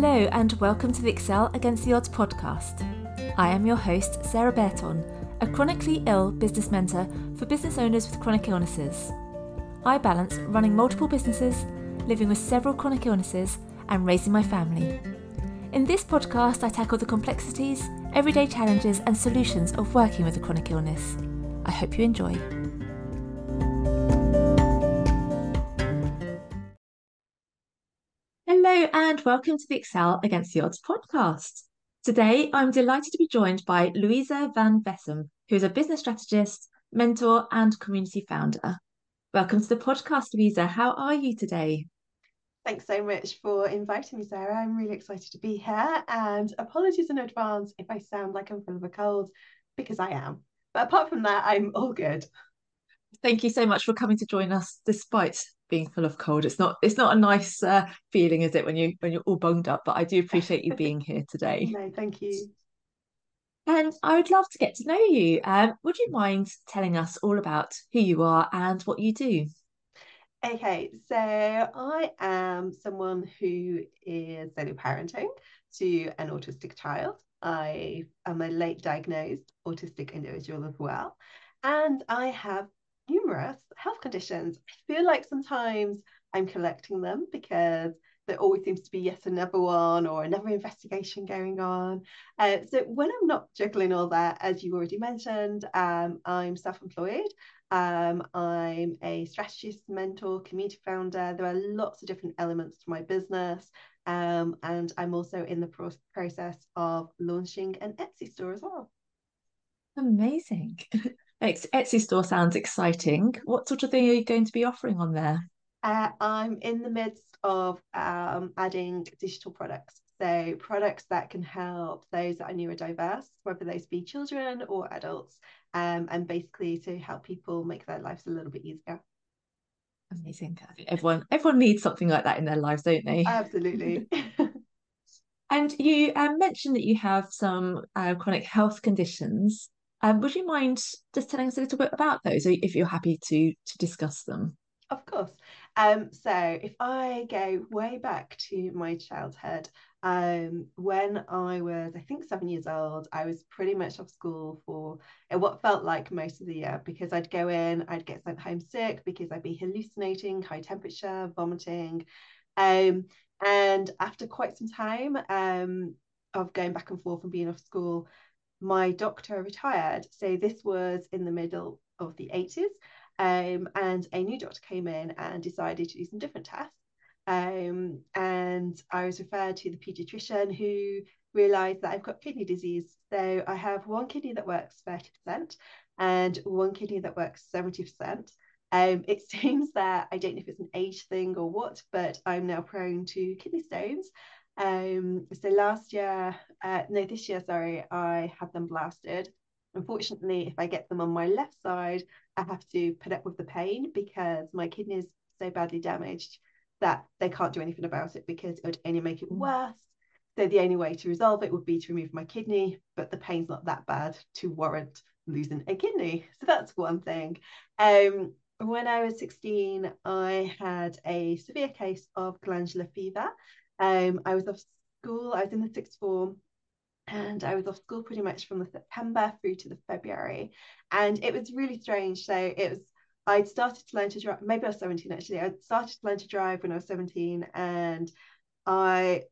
Hello, and welcome to the Excel Against the Odds podcast. I am your host, Sarah Bairton, a chronically ill business mentor for business owners with chronic illnesses. I balance running multiple businesses, living with several chronic illnesses, and raising my family. In this podcast, I tackle the complexities, everyday challenges, and solutions of working with a chronic illness. I hope you enjoy. And welcome to the Excel Against the Odds podcast. Today, I'm delighted to be joined by Louisa Van Vessem, who is a business strategist, mentor, and community founder. Welcome to the podcast, Louisa. How are you today? Thanks so much for inviting me, Sarah. I'm really excited to be here. And apologies in advance if I sound like I'm full of a cold, because I am. But apart from that, I'm all good. Thank you so much for coming to join us despite being full of cold. It's not it's not a nice uh, feeling, is it, when you when you're all bunged up? But I do appreciate you being here today. no, thank you. And I would love to get to know you. Um, would you mind telling us all about who you are and what you do? Okay, so I am someone who is solo parenting to an autistic child. I am a late diagnosed autistic individual as well. And I have numerous health conditions. I feel like sometimes I'm collecting them because there always seems to be yet another one or another investigation going on. Uh, so when I'm not juggling all that, as you already mentioned, um, I'm self-employed. Um, I'm a strategist, mentor, community founder. There are lots of different elements to my business. Um, and I'm also in the pro- process of launching an Etsy store as well. Amazing. Etsy store sounds exciting. What sort of thing are you going to be offering on there? Uh, I'm in the midst of um, adding digital products. So, products that can help those that are neurodiverse, whether those be children or adults, um, and basically to help people make their lives a little bit easier. Amazing. Everyone, everyone needs something like that in their lives, don't they? Absolutely. and you um, mentioned that you have some uh, chronic health conditions. Um, would you mind just telling us a little bit about those, if you're happy to to discuss them? Of course. Um, so if I go way back to my childhood, um, when I was, I think, seven years old, I was pretty much off school for uh, what felt like most of the year because I'd go in, I'd get sent home sick because I'd be hallucinating, high temperature, vomiting. Um, and after quite some time um, of going back and forth and being off school, my doctor retired. So this was in the middle of the 80s. Um, and a new doctor came in and decided to do some different tests. Um, and I was referred to the pediatrician who realized that I've got kidney disease. So I have one kidney that works 30% and one kidney that works 70%. Um, it seems that I don't know if it's an age thing or what, but I'm now prone to kidney stones. Um, so last year, uh, no, this year, sorry, I had them blasted. Unfortunately, if I get them on my left side, I have to put up with the pain because my kidney is so badly damaged that they can't do anything about it because it would only make it mm. worse. So the only way to resolve it would be to remove my kidney, but the pain's not that bad to warrant losing a kidney. So that's one thing. Um, when I was 16, I had a severe case of glandular fever. Um, I was off school, I was in the sixth form, and I was off school pretty much from the September through to the February. And it was really strange. So it was, I'd started to learn to drive, maybe I was 17 actually. I started to learn to drive when I was 17, and I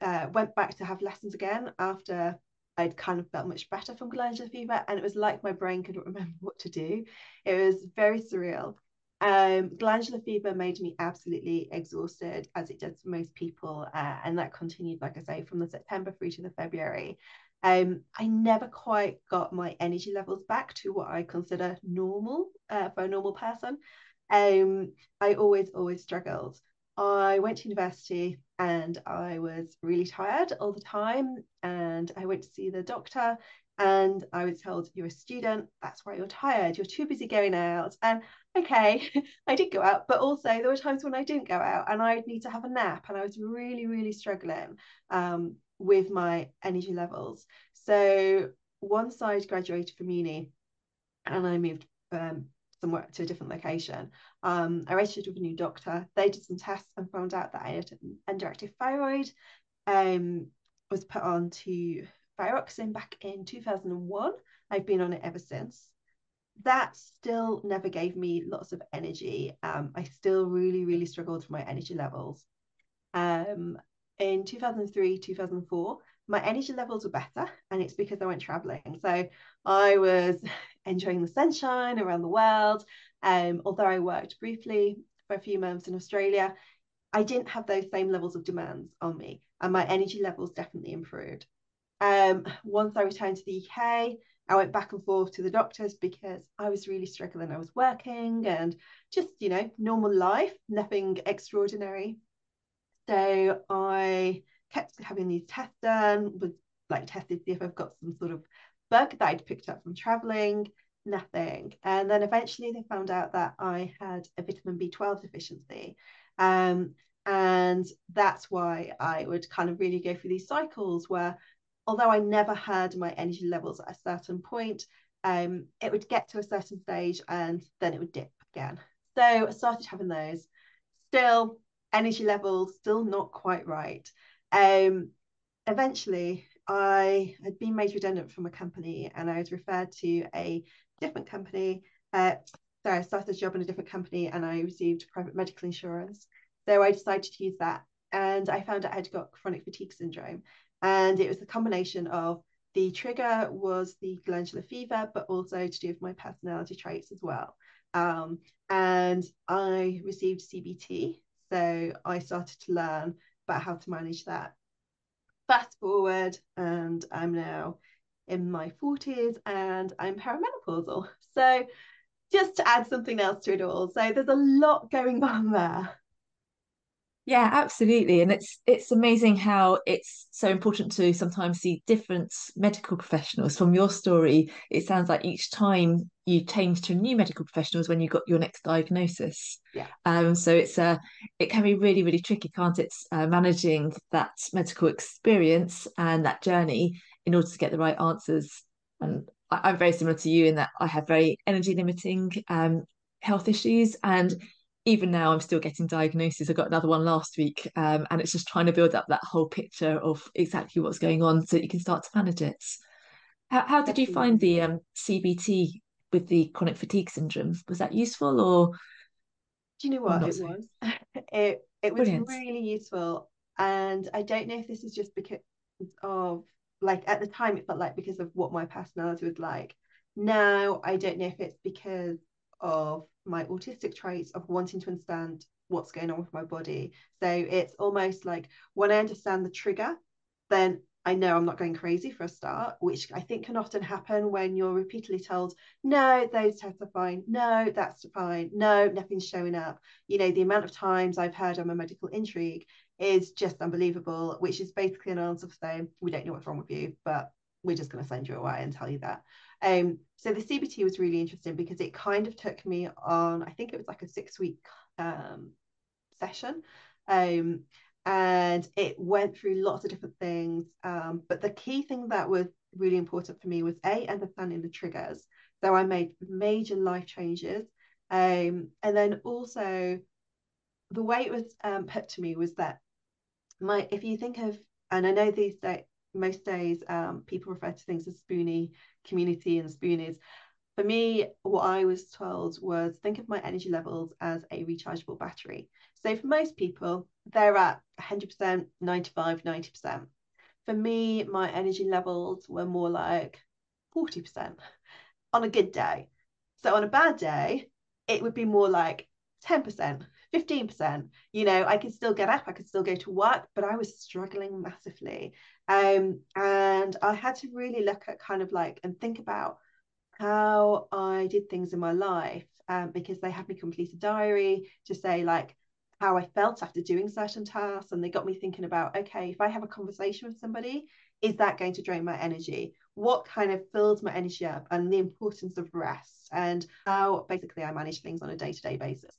uh, went back to have lessons again after I'd kind of felt much better from glandular fever. And it was like my brain couldn't remember what to do. It was very surreal. Um, glandular fever made me absolutely exhausted, as it does for most people, uh, and that continued, like I say, from the September through to the February. Um, I never quite got my energy levels back to what I consider normal uh, for a normal person. Um, I always, always struggled. I went to university and I was really tired all the time. And I went to see the doctor and I was told, You're a student, that's why you're tired, you're too busy going out. And okay, I did go out, but also there were times when I didn't go out and I'd need to have a nap. And I was really, really struggling um, with my energy levels. So once I'd graduated from uni and I moved um, somewhere to a different location, um, I registered with a new doctor. They did some tests and found out that I had an underactive thyroid um, was put on to thyroxine back in 2001. I've been on it ever since. That still never gave me lots of energy. Um, I still really, really struggled with my energy levels. Um, in 2003, 2004, my energy levels were better, and it's because I went traveling. So I was enjoying the sunshine around the world. Um, although I worked briefly for a few months in Australia, I didn't have those same levels of demands on me, and my energy levels definitely improved. Um, once I returned to the UK, I went back and forth to the doctors because I was really struggling. I was working and just, you know, normal life, nothing extraordinary. So I kept having these tests done, was like tested to see if I've got some sort of bug that I'd picked up from traveling, nothing. And then eventually they found out that I had a vitamin B12 deficiency. Um, and that's why I would kind of really go through these cycles where although I never had my energy levels at a certain point, um, it would get to a certain stage and then it would dip again. So I started having those. Still, energy levels still not quite right. Um, eventually, I had been made redundant from a company and I was referred to a different company. Uh, so I started a job in a different company and I received private medical insurance. So I decided to use that. And I found out I had got chronic fatigue syndrome. And it was a combination of the trigger was the glandular fever, but also to do with my personality traits as well. Um, and I received CBT. So I started to learn about how to manage that. Fast forward, and I'm now in my 40s and I'm perimenopausal. So just to add something else to it all. So there's a lot going on there. Yeah, absolutely. And it's it's amazing how it's so important to sometimes see different medical professionals. From your story, it sounds like each time you change to a new medical professionals when you got your next diagnosis. Yeah. Um, so it's a uh, it can be really, really tricky, can't it? Uh, managing that medical experience and that journey in order to get the right answers. And I, am very similar to you in that I have very energy limiting um, health issues and even now I'm still getting diagnoses. I got another one last week, um, and it's just trying to build up that whole picture of exactly what's going on so you can start to manage it. How, how did you find the um, CBT with the chronic fatigue syndrome? Was that useful or? Do you know what it so? was? it it was Brilliant. really useful, and I don't know if this is just because of like at the time it felt like because of what my personality was like. Now I don't know if it's because of my autistic traits of wanting to understand what's going on with my body. So it's almost like when I understand the trigger, then I know I'm not going crazy for a start, which I think can often happen when you're repeatedly told, no, those tests are fine. No, that's fine. No, nothing's showing up. You know, the amount of times I've heard I'm a medical intrigue is just unbelievable, which is basically an answer for saying, we don't know what's wrong with you, but we're just going to send you away and tell you that. Um, so the CBT was really interesting because it kind of took me on, I think it was like a six week um, session. Um, and it went through lots of different things. Um, but the key thing that was really important for me was A, understanding the triggers. So I made major life changes. Um, and then also, the way it was um, put to me was that my, if you think of, and I know these most days um, people refer to things as spoonie community and spoonies. For me, what I was told was think of my energy levels as a rechargeable battery. So for most people, they're at 100%, 95, 90%. For me, my energy levels were more like 40% on a good day. So on a bad day, it would be more like 10%, 15%. You know, I could still get up, I could still go to work, but I was struggling massively. Um, and I had to really look at kind of like and think about how I did things in my life um, because they had me complete a diary to say like how I felt after doing certain tasks. And they got me thinking about, okay, if I have a conversation with somebody, is that going to drain my energy? What kind of fills my energy up and the importance of rest and how basically I manage things on a day to day basis.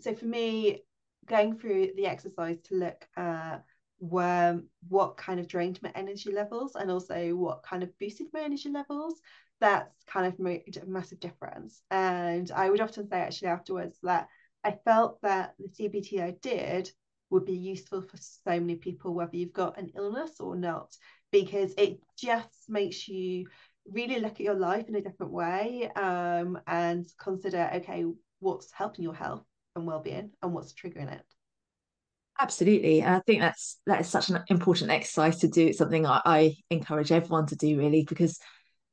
So for me, going through the exercise to look at were what kind of drained my energy levels and also what kind of boosted my energy levels that's kind of made a massive difference and i would often say actually afterwards that i felt that the cbt i did would be useful for so many people, whether you've got an illness or not, because it just makes you really look at your life in a different way um, and consider okay, what's helping your health and well-being and what's triggering it. Absolutely. And I think that's that is such an important exercise to do. It's something I, I encourage everyone to do really, because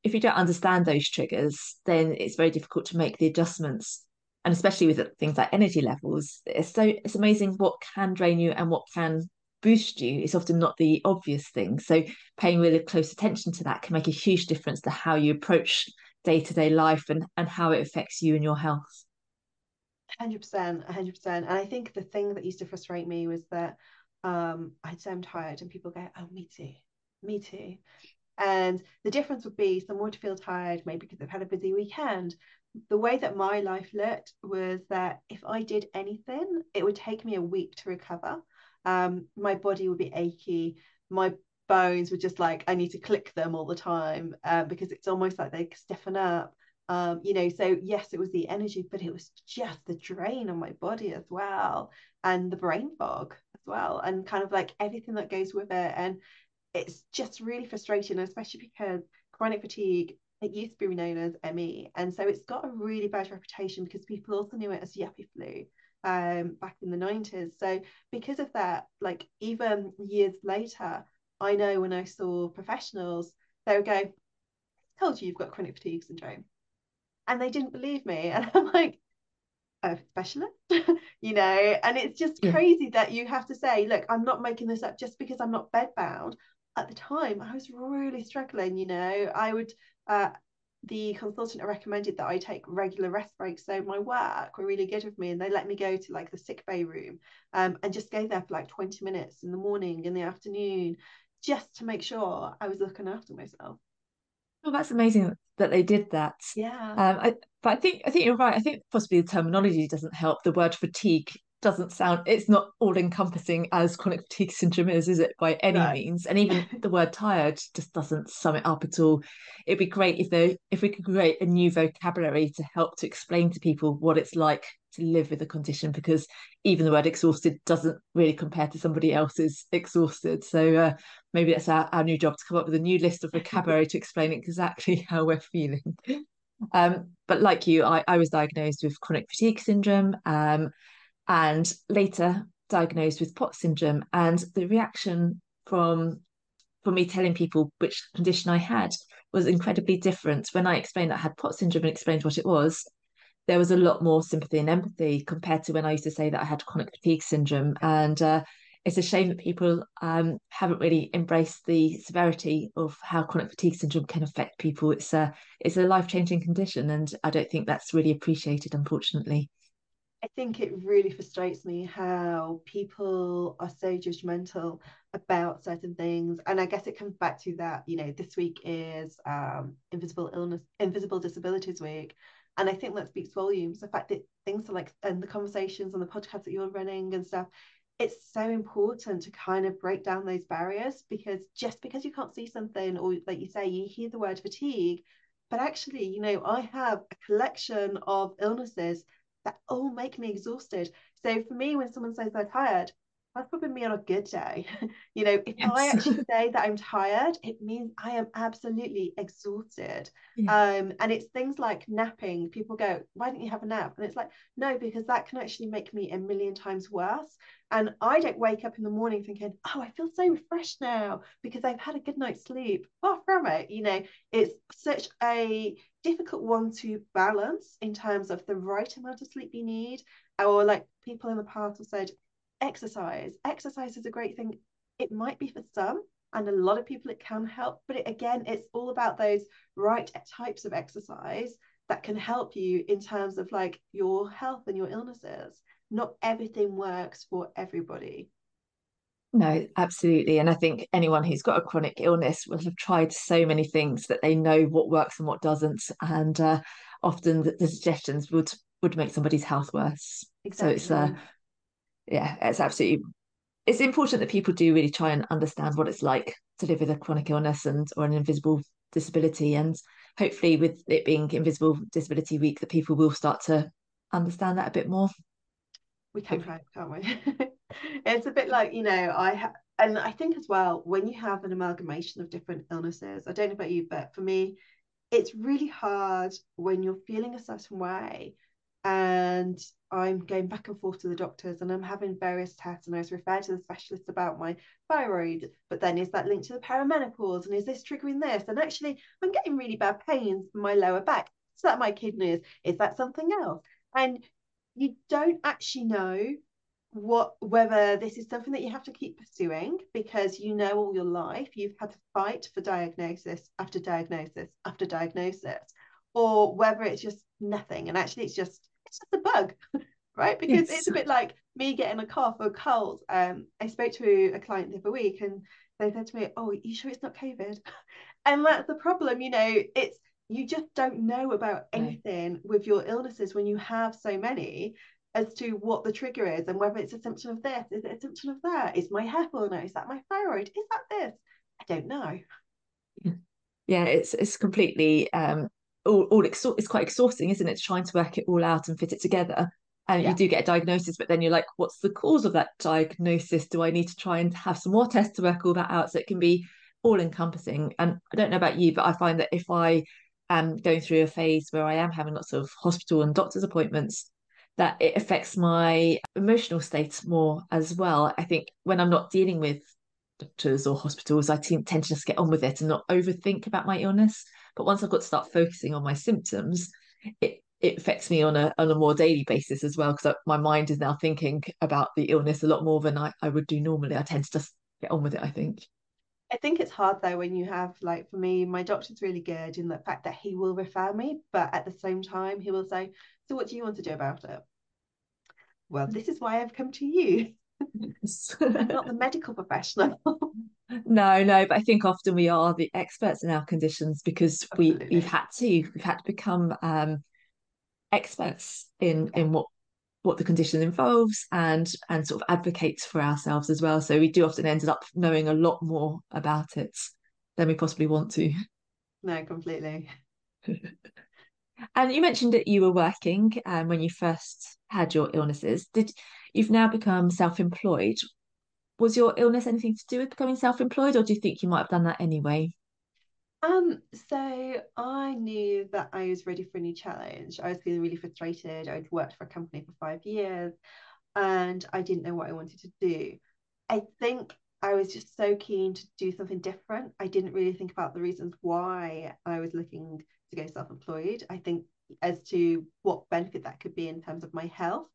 if you don't understand those triggers, then it's very difficult to make the adjustments. And especially with things like energy levels, it's so it's amazing what can drain you and what can boost you. It's often not the obvious thing. So paying really close attention to that can make a huge difference to how you approach day-to-day life and, and how it affects you and your health. 100%, 100%. And I think the thing that used to frustrate me was that um, I'd say I'm tired and people go, oh, me too, me too. And the difference would be someone would feel tired, maybe because they've had a busy weekend. The way that my life looked was that if I did anything, it would take me a week to recover. Um, my body would be achy. My bones were just like, I need to click them all the time uh, because it's almost like they stiffen up um, you know so yes it was the energy but it was just the drain on my body as well and the brain fog as well and kind of like everything that goes with it and it's just really frustrating especially because chronic fatigue it used to be known as ME and so it's got a really bad reputation because people also knew it as yuppie flu um, back in the 90s so because of that like even years later I know when I saw professionals they would go told you you've got chronic fatigue syndrome and they didn't believe me and i'm like a specialist you know and it's just yeah. crazy that you have to say look i'm not making this up just because i'm not bedbound at the time i was really struggling you know i would uh, the consultant recommended that I take regular rest breaks. So my work were really good with me, and they let me go to like the sick bay room um, and just go there for like 20 minutes in the morning, in the afternoon, just to make sure I was looking after myself. Oh, that's amazing that they did that. Yeah. Um, I, but I think I think you're right. I think possibly the terminology doesn't help. The word fatigue doesn't sound. It's not all encompassing as chronic fatigue syndrome is, is it by any means? And even the word tired just doesn't sum it up at all. It'd be great if they if we could create a new vocabulary to help to explain to people what it's like to live with a condition because even the word exhausted doesn't really compare to somebody else's exhausted. So uh, maybe that's our, our new job to come up with a new list of vocabulary to explain exactly how we're feeling. Um, but like you, I, I was diagnosed with chronic fatigue syndrome um, and later diagnosed with POTS syndrome. And the reaction from from me telling people which condition I had was incredibly different. When I explained that I had POTS syndrome and explained what it was, there was a lot more sympathy and empathy compared to when I used to say that I had chronic fatigue syndrome. And uh, it's a shame that people um, haven't really embraced the severity of how chronic fatigue syndrome can affect people. It's a it's a life changing condition, and I don't think that's really appreciated, unfortunately. I think it really frustrates me how people are so judgmental about certain things, and I guess it comes back to that. You know, this week is um, Invisible Illness, Invisible Disabilities Week, and I think that speaks volumes. The fact that things are like and the conversations and the podcast that you're running and stuff, it's so important to kind of break down those barriers because just because you can't see something or like you say, you hear the word fatigue, but actually, you know, I have a collection of illnesses that all make me exhausted. So for me, when someone says they're tired, that's probably me on a good day. you know, if yes. I actually say that I'm tired, it means I am absolutely exhausted. Yeah. Um, and it's things like napping. People go, why don't you have a nap? And it's like, no, because that can actually make me a million times worse. And I don't wake up in the morning thinking, oh, I feel so refreshed now because I've had a good night's sleep. Far from it. You know, it's such a difficult one to balance in terms of the right amount of sleep you need. Or like people in the past have said, exercise. Exercise is a great thing. It might be for some, and a lot of people it can help, but it, again, it's all about those right types of exercise that can help you in terms of like your health and your illnesses. Not everything works for everybody. No, absolutely. And I think anyone who's got a chronic illness will have tried so many things that they know what works and what doesn't. And uh, often the, the, suggestions would would make somebody's health worse. Exactly. So it's uh, yeah, it's absolutely it's important that people do really try and understand what it's like to live with a chronic illness and or an invisible disability and hopefully with it being invisible disability week that people will start to understand that a bit more we can hope can't we? It's a bit like you know I have and I think as well when you have an amalgamation of different illnesses I don't know about you but for me it's really hard when you're feeling a certain way and I'm going back and forth to the doctors and I'm having various tests and I was referred to the specialist about my thyroid but then is that linked to the perimenopause and is this triggering this? And actually I'm getting really bad pains in my lower back. Is that my kidneys? Is that something else? And you don't actually know what whether this is something that you have to keep pursuing because you know all your life you've had to fight for diagnosis after diagnosis after diagnosis or whether it's just nothing. And actually it's just it's just a bug right? Because yes. it's a bit like me getting a cough or a cold. Um i spoke to a client the other week and they said to me oh you sure it's not covid? And that's the problem you know? It's you just don't know about anything no. with your illnesses when you have so many as to what the trigger is and whether it's a symptom of this, is it a symptom of that? Is my hair falling out? Is that my thyroid? Is that this? I don't know. Yeah, it's it's completely um all, all exha- it's quite exhausting, isn't it? Trying to work it all out and fit it together. And yeah. you do get a diagnosis, but then you're like, what's the cause of that diagnosis? Do I need to try and have some more tests to work all that out? So it can be all encompassing. And I don't know about you, but I find that if I am going through a phase where I am having lots of hospital and doctor's appointments, that it affects my emotional state more as well. I think when I'm not dealing with doctors or hospitals, I tend to just get on with it and not overthink about my illness. But once I've got to start focusing on my symptoms, it it affects me on a on a more daily basis as well because my mind is now thinking about the illness a lot more than I, I would do normally. I tend to just get on with it, I think. I think it's hard though when you have like for me, my doctor's really good in the fact that he will refer me, but at the same time he will say, So what do you want to do about it? Well, this is why I've come to you. I'm not the medical professional. no, no, but I think often we are the experts in our conditions because we we've had to we've had to become um, experts in yeah. in what what the condition involves and and sort of advocates for ourselves as well. So we do often ended up knowing a lot more about it than we possibly want to. No, completely. and you mentioned that you were working um, when you first had your illnesses. Did you've now become self-employed? Was your illness anything to do with becoming self-employed, or do you think you might have done that anyway? Um, so I knew that I was ready for a new challenge. I was feeling really frustrated. I'd worked for a company for five years and I didn't know what I wanted to do. I think I was just so keen to do something different. I didn't really think about the reasons why I was looking to go self employed. I think as to what benefit that could be in terms of my health.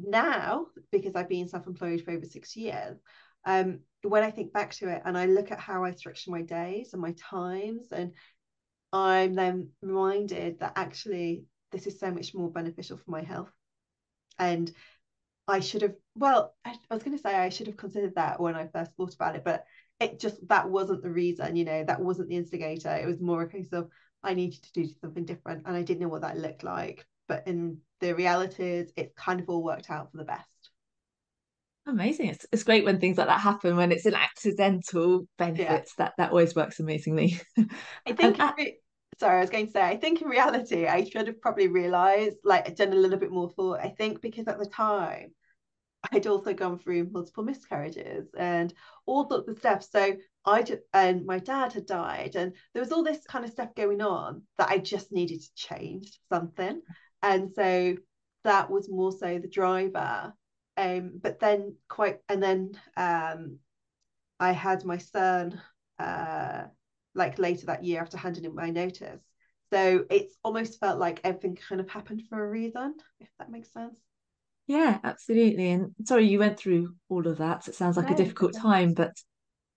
Now, because I've been self employed for over six years, um, when I think back to it and I look at how I structure my days and my times, and I'm then reminded that actually this is so much more beneficial for my health. And I should have, well, I, I was going to say I should have considered that when I first thought about it, but it just, that wasn't the reason, you know, that wasn't the instigator. It was more a case of I needed to do something different and I didn't know what that looked like. But in the realities, it kind of all worked out for the best. Amazing. It's, it's great when things like that happen, when it's an accidental benefits, yeah. that, that always works amazingly. I think, sorry, I was going to say, I think in reality, I should have probably realized, like, done a little bit more thought. I think because at the time, I'd also gone through multiple miscarriages and all sorts of stuff. So I just, and my dad had died, and there was all this kind of stuff going on that I just needed to change something. Mm. And so that was more so the driver um, but then quite and then um, I had my son uh, like later that year after handing in my notice. So it's almost felt like everything kind of happened for a reason, if that makes sense. Yeah, absolutely. And sorry you went through all of that. It sounds like no, a difficult time, but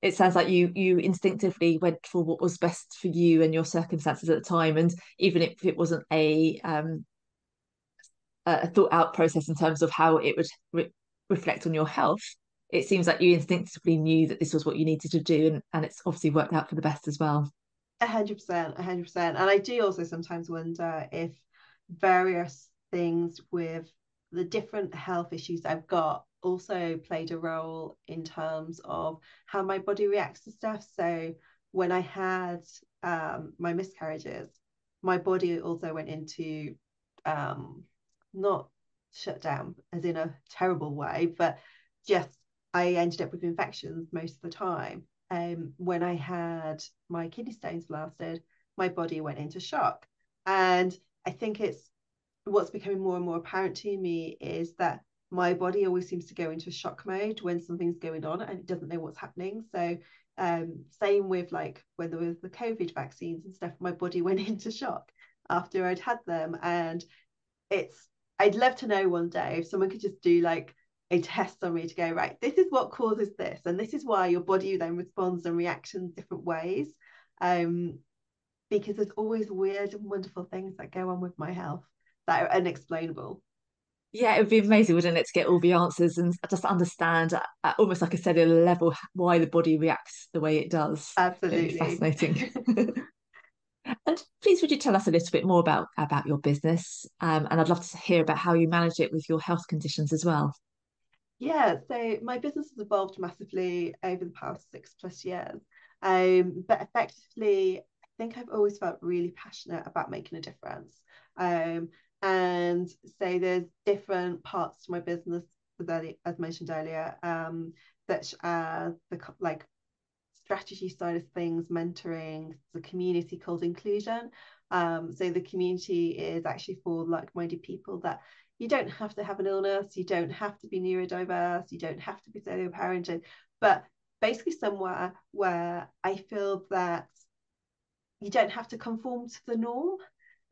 it sounds like you you instinctively went for what was best for you and your circumstances at the time. And even if it wasn't a um a thought out process in terms of how it would re- reflect on your health it seems like you instinctively knew that this was what you needed to do and, and it's obviously worked out for the best as well. A hundred percent a hundred percent. And i do also sometimes wonder if various things with the different health issues i've got also played a role in terms of how my body reacts to stuff. So when i had um, my miscarriages my body also went into um, not shut down as in a terrible way, but just I ended up with infections most of the time. Um, when I had my kidney stones blasted, my body went into shock. And I think it's what's becoming more and more apparent to me is that my body always seems to go into shock mode when something's going on and it doesn't know what's happening. So um, same with like when there was the COVID vaccines and stuff, my body went into shock after I'd had them. And it's I'd love to know one day if someone could just do like a test on me to go, right, this is what causes this, and this is why your body then responds and reacts in different ways. Um, because there's always weird and wonderful things that go on with my health that are unexplainable. Yeah, it would be amazing, wouldn't it, to get all the answers and just understand, uh, almost like a cellular level, why the body reacts the way it does. Absolutely fascinating. and please, would you tell us a little bit more about about your business? Um, and I'd love to hear about how you manage it with your health conditions as well. Yeah, so my business has evolved massively over the past six plus years. Um, but effectively, I think I've always felt really passionate about making a difference. Um, and so there's different parts to my business, as mentioned earlier, um, such as the like strategy side of things, mentoring, the community called inclusion. Um, so the community is actually for like-minded people that you don't have to have an illness, you don't have to be neurodiverse, you don't have to be solo parenting, but basically somewhere where I feel that you don't have to conform to the norm,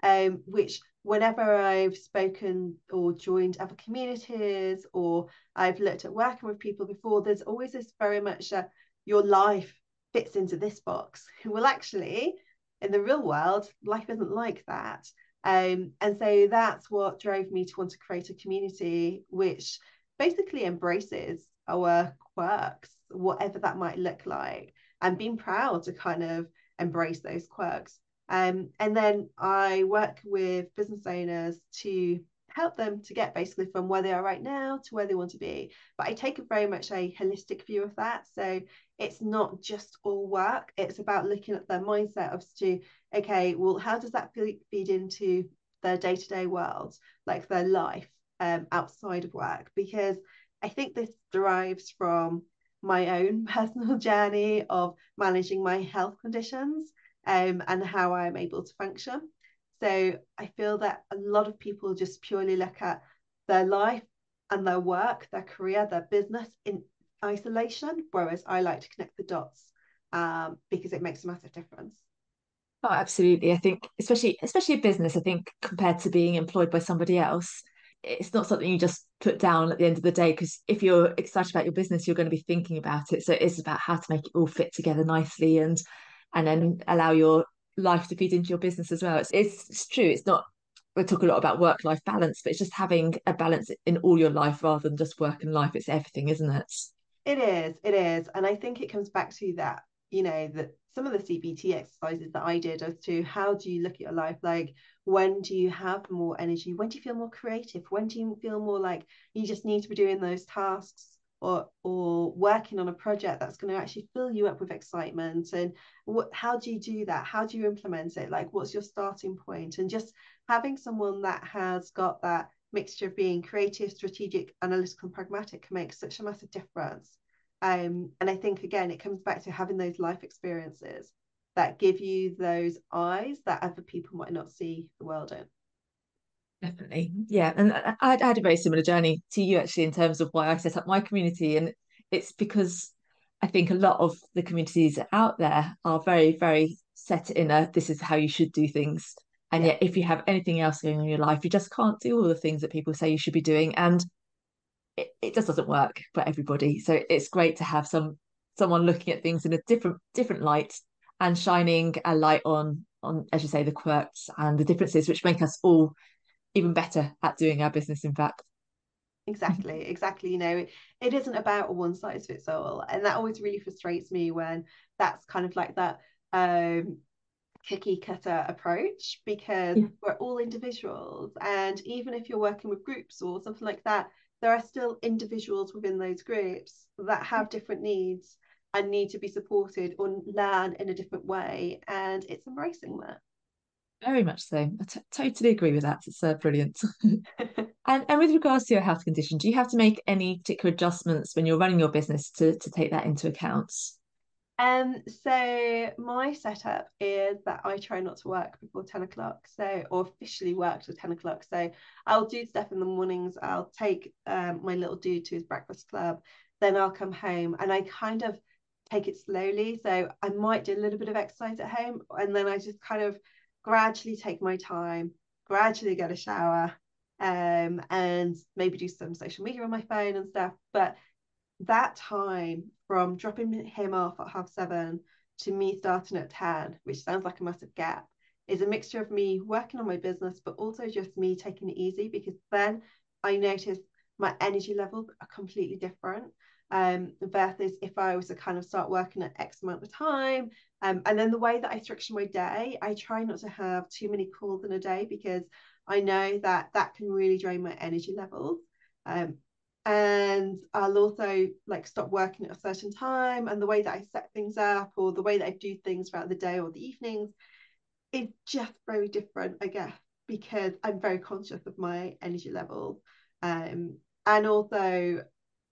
um, which whenever I've spoken or joined other communities or I've looked at working with people before, there's always this very much uh, your life fits into this box. Well, actually, in the real world, life isn't like that. Um, and so that's what drove me to want to create a community which basically embraces our quirks, whatever that might look like, and being proud to kind of embrace those quirks. Um, and then I work with business owners to help them to get basically from where they are right now to where they want to be. But I take a very much a holistic view of that. So it's not just all work, it's about looking at their mindset of to, okay, well, how does that feed into their day to day world, like their life um, outside of work? Because I think this derives from my own personal journey of managing my health conditions um, and how I'm able to function. So I feel that a lot of people just purely look at their life and their work, their career, their business in isolation, whereas I like to connect the dots um, because it makes a massive difference. Oh, absolutely. I think, especially especially a business, I think compared to being employed by somebody else, it's not something you just put down at the end of the day. Because if you're excited about your business, you're going to be thinking about it. So it is about how to make it all fit together nicely and and then allow your life to feed into your business as well. It's, it's, it's true. It's not, we talk a lot about work life balance, but it's just having a balance in all your life rather than just work and life. It's everything, isn't it? It is. It is. And I think it comes back to that, you know, that some of the CBT exercises that I did as to how do you look at your life? Like, when do you have more energy? When do you feel more creative? When do you feel more like you just need to be doing those tasks or or working on a project that's going to actually fill you up with excitement and what how do you do that how do you implement it like what's your starting point and just having someone that has got that mixture of being creative strategic analytical and pragmatic can make such a massive difference um, and i think again it comes back to having those life experiences that give you those eyes that other people might not see the world in Definitely. Yeah. And I, I had a very similar journey to you actually in terms of why I set up my community. And it's because I think a lot of the communities out there are very, very set in a this is how you should do things. And yet, if you have anything else going on in your life, you just can't do all the things that people say you should be doing. And it, it just doesn't work for everybody. So it's great to have some someone looking at things in a different different light and shining a light on on as you say the quirks and the differences which make us all even better at doing our business in fact exactly exactly you know it isn't about a one size fits all and that always really frustrates me when that's kind of like that um cookie cutter approach because yeah. we're all individuals and even if you're working with groups or something like that there are still individuals within those groups that have different needs and need to be supported or learn in a different way and it's embracing that Very much so. I t- totally agree with that. It's uh, brilliant. and and with regards to your health condition, do you have to make any particular adjustments when you're running your business to to take that into account? Um, so my setup is that I try not to work before 10 o'clock, so or officially work till 10 o'clock. So I'll do stuff in the mornings, I'll take um, my little dude to his breakfast club, then I'll come home and I kind of take it slowly. So I might do a little bit of exercise at home and then I just kind of gradually take my time, gradually get a shower, um, and maybe do some social media on my phone and stuff. But that time from dropping him off at half seven to me starting at 10, which sounds like a massive gap, is a mixture of me working on my business, but also just me taking it easy because then I notice my energy levels are completely different. Um, versus if I was to kind of start working at X amount of time. Um, and then the way that I structure my day, I try not to have too many calls in a day because I know that that can really drain my energy levels. Um, and I'll also like stop working at a certain time and the way that I set things up or the way that I do things throughout the day or the evenings is just very different I guess because I'm very conscious of my energy levels. Um and also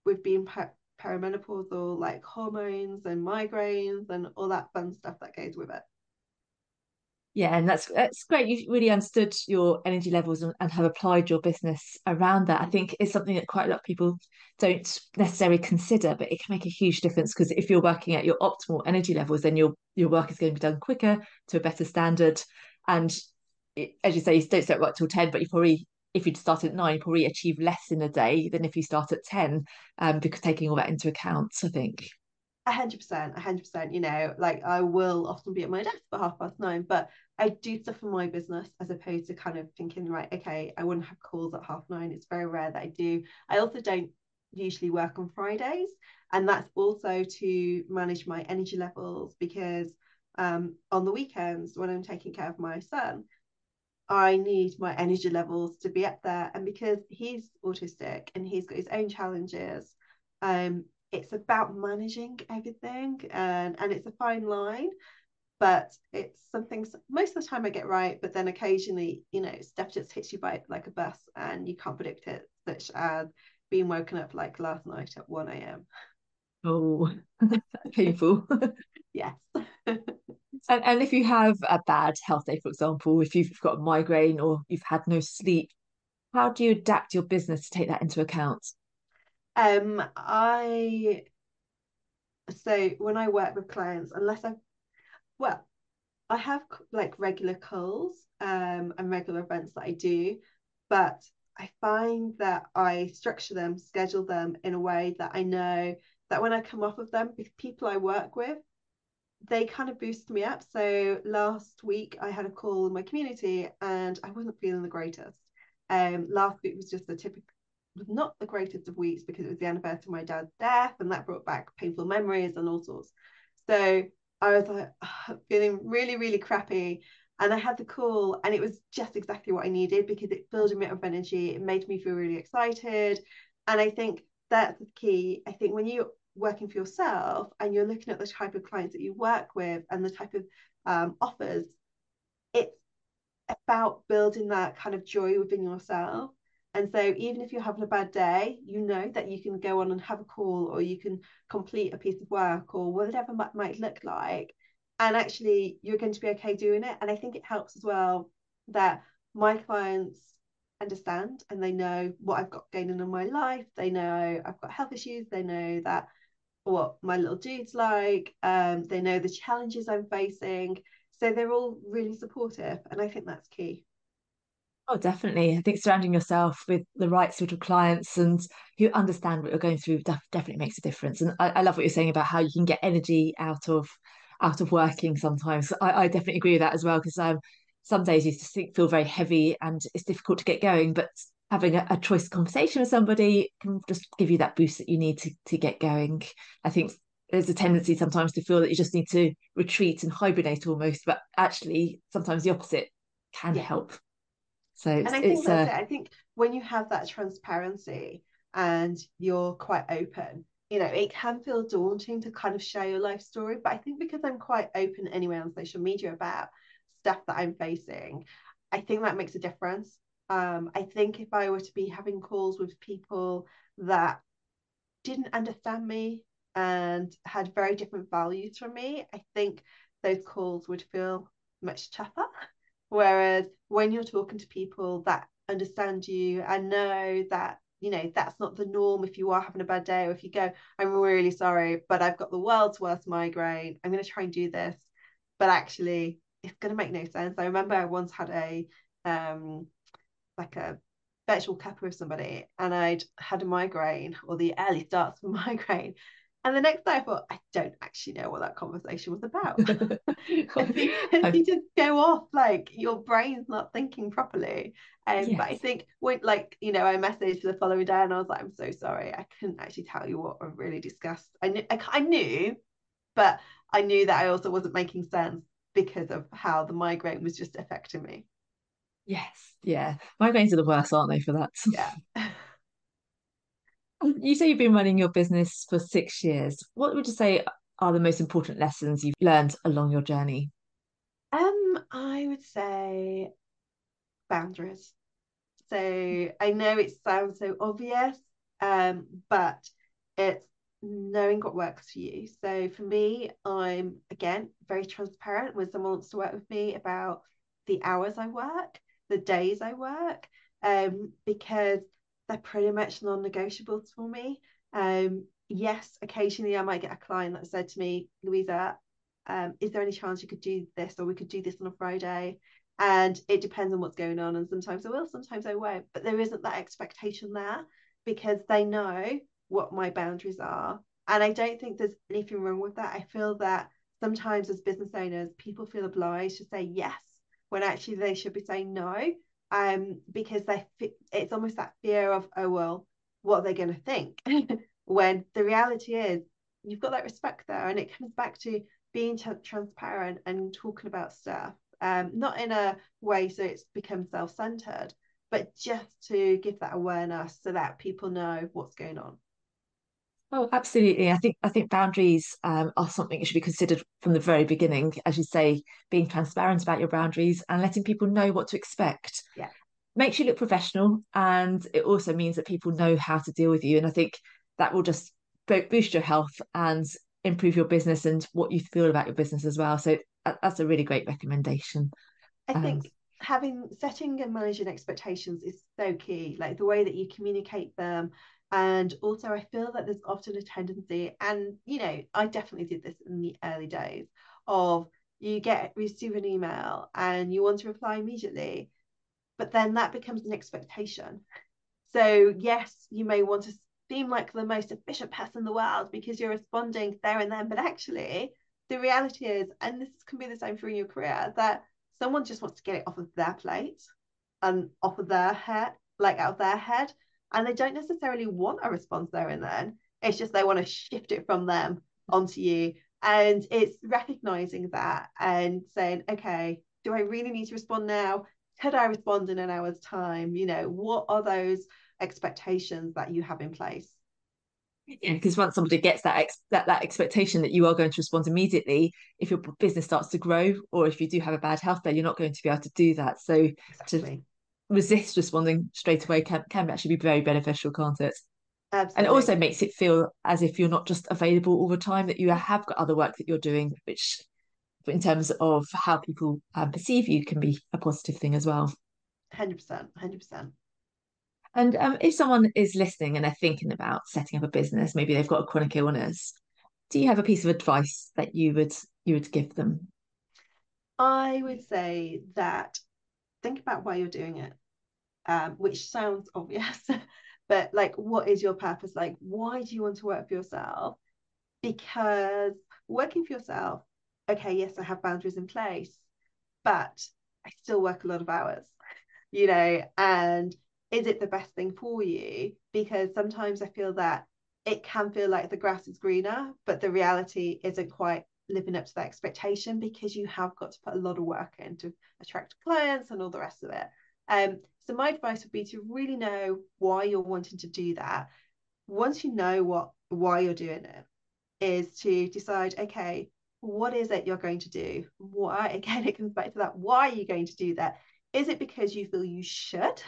with being per- perimenopausal like hormones and migraines and all that fun stuff that goes with it yeah, and that's that's great. You've really understood your energy levels and, and, have applied your business around that. I think it's something that quite a lot of people don't necessarily consider, but it can make a huge difference because if you're working at your optimal energy levels, then your your work is going to be done quicker to a better standard. And it, as you say, you don't start work till ten, but you probably if you'd start at nine, you probably achieve less in a day than if you start at ten, um, because taking all that into account, I think. Hundred percent, hundred percent. You know, like I will often be at my desk for half past nine, but I do stuff for my business as opposed to kind of thinking, right, okay, I wouldn't have calls at half nine. It's very rare that I do. I also don't usually work on Fridays, and that's also to manage my energy levels because um, on the weekends when I'm taking care of my son, I need my energy levels to be up there. And because he's autistic and he's got his own challenges, um, it's about managing everything and and it's a fine line but it's something most of the time I get right but then occasionally you know stuff just hits you by like a bus and you can't predict it such as being woken up like last night at 1 a.m oh painful. Yes. And, and if you have a bad health day for example if you've got a migraine or you've had no sleep how do you adapt your business to take that into account um, I so when I work with clients, unless I, well, I have like regular calls um, and regular events that I do, but I find that I structure them, schedule them in a way that I know that when I come off of them, with people I work with, they kind of boost me up. So last week I had a call in my community and I wasn't feeling the greatest. Um, last week was just a typical was not the greatest of weeks because it was the anniversary of my dad's death and that brought back painful memories and all sorts. So I was like feeling really, really crappy. And I had the call and it was just exactly what I needed because it filled me up with energy. It made me feel really excited. And I think that's the key. I think when you're working for yourself and you're looking at the type of clients that you work with and the type of um, offers, it's about building that kind of joy within yourself and so even if you're having a bad day, you know that you can go on and have a call or you can complete a piece of work or whatever that might look like. And actually you're going to be okay doing it. And I think it helps as well that my clients understand and they know what I've got going on in my life. They know I've got health issues. They know that what my little dude's like. Um, they know the challenges I'm facing. So they're all really supportive. And I think that's key. Oh, definitely. I think surrounding yourself with the right sort of clients and who understand what you're going through def- definitely makes a difference. And I, I, love what you're saying about how you can get energy out of out of working sometimes. I, I definitely agree with that as well because um, some days you just feel very heavy and it's difficult to get going, but having a, a choice conversation with somebody can just give you that boost that you need to to get going. I think there's a tendency sometimes to feel that you just need to retreat and hibernate almost, but actually sometimes the opposite can yeah. help. So and I think that's uh... it. I think when you have that transparency and you're quite open, you know, it can feel daunting to kind of share your life story. But I think because I'm quite open anyway on social media about stuff that I'm facing, I think that makes a difference. Um, I think if I were to be having calls with people that didn't understand me and had very different values from me, I think those calls would feel much tougher. Whereas when you're talking to people that understand you and know that you know that's not the norm if you are having a bad day or if you go i'm really sorry but i've got the world's worst migraine. I'm going to try and do this. But actually it's going to make no sense. I remember i once had a um like a virtual cuppa with somebody and i'd had a migraine or the early starts of migraine and the next day I thought, I don't actually know what that conversation was about. you just go off like your brain's not thinking properly. Um, yes. But I think when like, you know, I messaged the following day and I was like, I'm so sorry. I couldn't actually tell you what I really discussed. I knew, I, I knew, but I knew that I also wasn't making sense because of how the migraine was just affecting me. Yes. Yeah. Migraines are the worst, aren't they, for that? Yeah. You say you've been running your business for six years. What would you say are the most important lessons you've learned along your journey? Um, I would say boundaries. So I know it sounds so obvious, um, but it's knowing what works for you. So for me, I'm again very transparent when someone wants to work with me about the hours I work, the days I work, um, because they're pretty much non-negotiables for me. Um, yes, occasionally I might get a client that said to me, Louisa, um, is there any chance you could do this or we could do this on a Friday? And it depends on what's going on. And sometimes I will, sometimes I won't. But there isn't that expectation there because they know what my boundaries are. And I don't think there's anything wrong with that. I feel that sometimes as business owners, people feel obliged to say yes when actually they should be saying no um, because they it's almost that fear of oh well what are they going to think? When the reality is you've got that respect there and it comes back to being t- transparent and talking about stuff um, not in a way so it's become self-centered but just to give that awareness so that people know what's going on Oh, absolutely. I think I think boundaries um, are something that should be considered from the very beginning. As you say, being transparent about your boundaries and letting people know what to expect. Yeah. Makes you look professional, and it also means that people know how to deal with you. And I think that will just boost your health and improve your business and what you feel about your business as well. So that's a really great recommendation. I um, think having setting and managing expectations is so key. Like the way that you communicate them and also, I feel that there's often a tendency, and you know, I definitely did this in the early days of you get receive an email and you want to reply immediately, but then that becomes an expectation. So, yes, you may want to seem like the most efficient person in the world because you're responding there and then, but actually, the reality is, and this can be the same for your career, that someone just wants to get it off of their plate and off of their head, like out of their head and they don't necessarily want a response there and then. It's just they want to shift it from them onto you. And it's recognizing that and saying okay do i really need to respond now? Could i respond in an hour's time? You know what are those expectations that you have in place? Yeah because once somebody gets that, ex- that that expectation that you are going to respond immediately if your business starts to grow or if you do have a bad health day you're not going to be able to do that. So exactly. to resist responding straight away can, can actually be very beneficial, can't it? Absolutely. And it also makes it feel as if you're not just available all the time, that you have got other work that you're doing, which in terms of how people um, perceive you can be a positive thing as well. 100%, 100%. And um, if someone is listening and they're thinking about setting up a business, maybe they've got a chronic illness, do you have a piece of advice that you would you would give them? I would say that think about why you're doing it um, which sounds obvious, but like, what is your purpose? Like, why do you want to work for yourself? Because working for yourself, okay, yes, I have boundaries in place, but I still work a lot of hours, you know, and is it the best thing for you? Because sometimes I feel that it can feel like the grass is greener, but the reality isn't quite living up to that expectation because you have got to put a lot of work in to attract clients and all the rest of it. Um, so my advice would be to really know why you're wanting to do that. Once you know what why you're doing it, is to decide, okay, what is it you're going to do? Why, again, it comes back to that. Why are you going to do that? Is it because you feel you should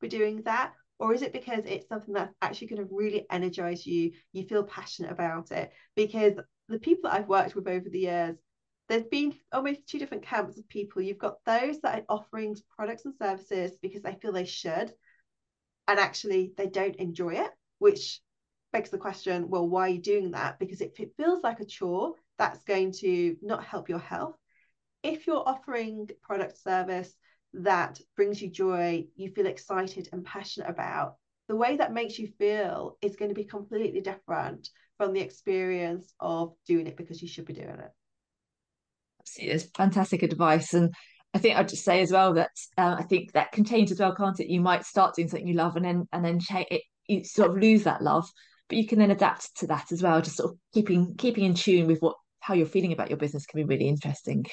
be doing that? Or is it because it's something that's actually going to really energize you? You feel passionate about it? Because the people that I've worked with over the years, there's been almost two different camps of people. You've got those that are offering products and services because they feel they should, and actually they don't enjoy it, which begs the question well, why are you doing that? Because if it feels like a chore, that's going to not help your health. If you're offering product service that brings you joy, you feel excited and passionate about, the way that makes you feel is going to be completely different from the experience of doing it because you should be doing it. It's fantastic advice. And I think I'd just say as well that uh, I think that can change as well, can't it? You might start doing something you love and then and then change it, you sort of lose that love, but you can then adapt to that as well. Just sort of keeping keeping in tune with what how you're feeling about your business can be really interesting.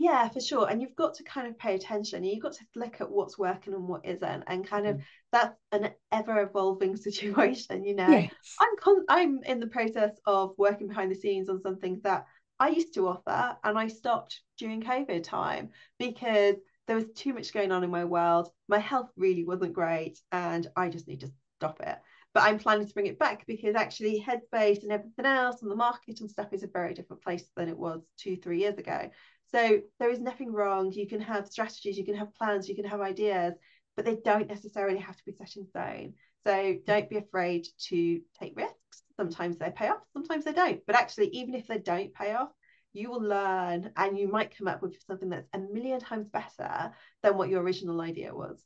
Yeah, for sure. And you've got to kind of pay attention. You've got to look at what's working and what isn't, and kind of mm. that's an ever evolving situation. You know, yes. I'm con- I'm in the process of working behind the scenes on something that I used to offer, and I stopped during COVID time because there was too much going on in my world. My health really wasn't great, and I just need to stop it but I'm planning to bring it back because actually Headspace and everything else and the market and stuff is a very different place than it was two, three years ago. So there is nothing wrong. You can have strategies, you can have plans, you can have ideas, but they don't necessarily have to be set in stone. So don't be afraid to take risks. Sometimes they pay off, sometimes they don't. But actually, even if they don't pay off, you will learn and you might come up with something that's a million times better than what your original idea was.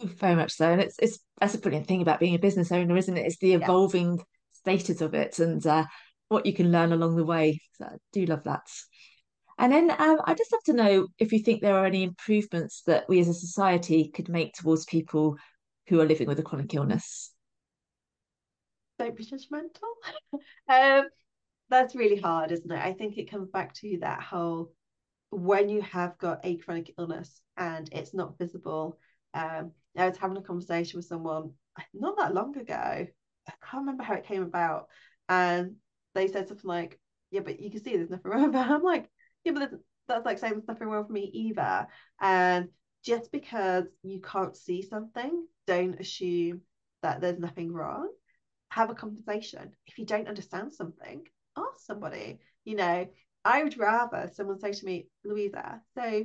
Very much so. And it's it's that's a brilliant thing about being a business owner, isn't it? It's the evolving yeah. status of it and uh, what you can learn along the way. So I do love that. And then um, I just love to know if you think there are any improvements that we as a society could make towards people who are living with a chronic illness. Don't be judgmental. um, that's really hard, isn't it? I think it comes back to that whole when you have got a chronic illness and it's not visible. Um, I was having a conversation with someone not that long ago. I can't remember how it came about. And they said something like, Yeah, but you can see there's nothing wrong about it. I'm like, Yeah, but that's like saying there's nothing wrong with me either. And just because you can't see something, don't assume that there's nothing wrong. Have a conversation. If you don't understand something, ask somebody. You know, I would rather someone say to me, Louisa, so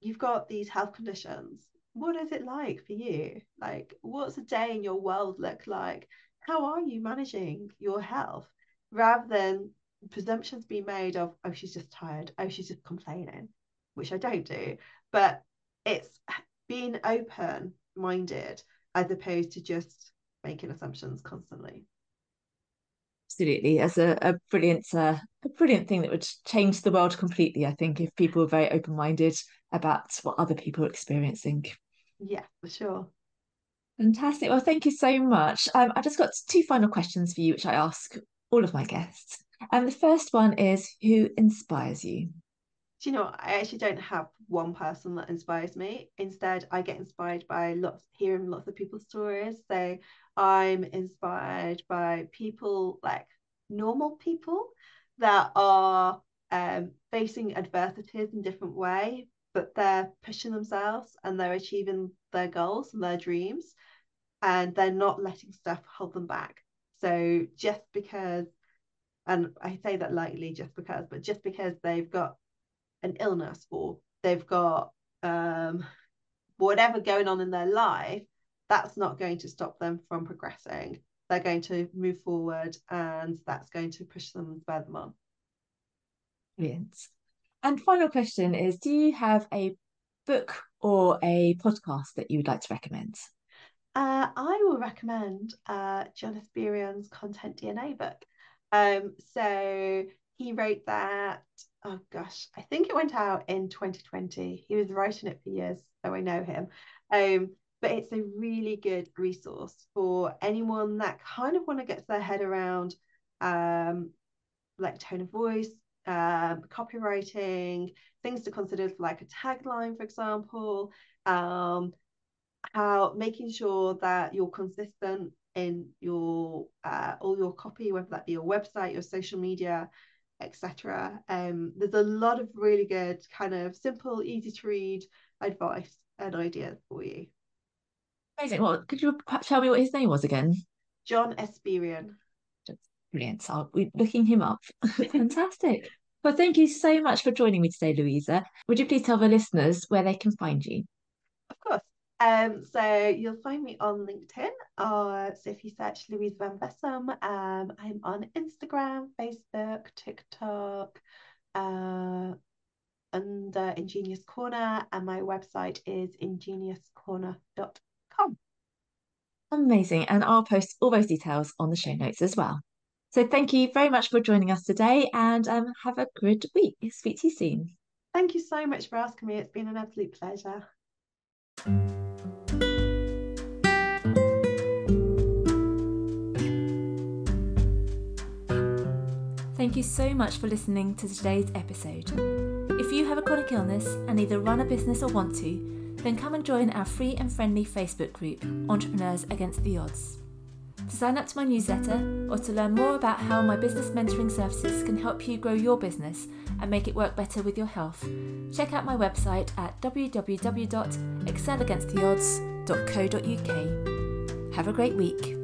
you've got these health conditions what is it like for you? Like, what's a day in your world look like? How are you managing your health? Rather than presumptions being made of, oh, she's just tired, oh, she's just complaining, which I don't do. But it's being open minded as opposed to just making assumptions constantly. Absolutely, as a, a brilliant, uh, a brilliant thing that would change the world completely. I think if people were very open minded about what other people are experiencing. Yeah, for sure. Fantastic. Well, thank you so much. Um, I've just got two final questions for you, which I ask all of my guests. And um, the first one is Who inspires you? Do you know, I actually don't have one person that inspires me. Instead, I get inspired by lots, hearing lots of people's stories. So I'm inspired by people like normal people that are um, facing adversities in different way, but they're pushing themselves and they're achieving their goals and their dreams and they're not letting stuff hold them back. So just because and i say that lightly just because but just because they've got an illness or they've got um, whatever going on in their life that's not going to stop them from progressing they're going to move forward and that's going to push them further on brilliant and final question is Do you have a book or a podcast that you would like to recommend? Uh, I will recommend uh, John Espirian's Content DNA book. Um, so he wrote that, oh gosh, I think it went out in 2020. He was writing it for years, so I know him. Um, but it's a really good resource for anyone that kind of want to get their head around um, like tone of voice, um, copywriting, things to consider like a tagline, for example, um, how making sure that you're consistent in your uh, all your copy, whether that be your website, your social media, etc. Um, there's a lot of really good, kind of simple, easy to read advice and ideas for you. Amazing. Well, could you tell me what his name was again? John Espirian. Brilliant. So be looking him up. Fantastic. Well, thank you so much for joining me today, Louisa. Would you please tell the listeners where they can find you? Of course. Um, so you'll find me on LinkedIn. Uh, so if you search Louise Van Vessem, um, I'm on Instagram, Facebook, TikTok, uh, under Ingenious Corner, and my website is ingeniouscorner.com. Amazing. And I'll post all those details on the show notes as well. So thank you very much for joining us today and um, have a good week. Speak to you soon. Thank you so much for asking me. It's been an absolute pleasure. Thank you so much for listening to today's episode. If you have a chronic illness and either run a business or want to, then come and join our free and friendly Facebook group, Entrepreneurs Against the Odds. To sign up to my newsletter or to learn more about how my business mentoring services can help you grow your business and make it work better with your health, check out my website at www.excelagainsttheodds.co.uk. Have a great week.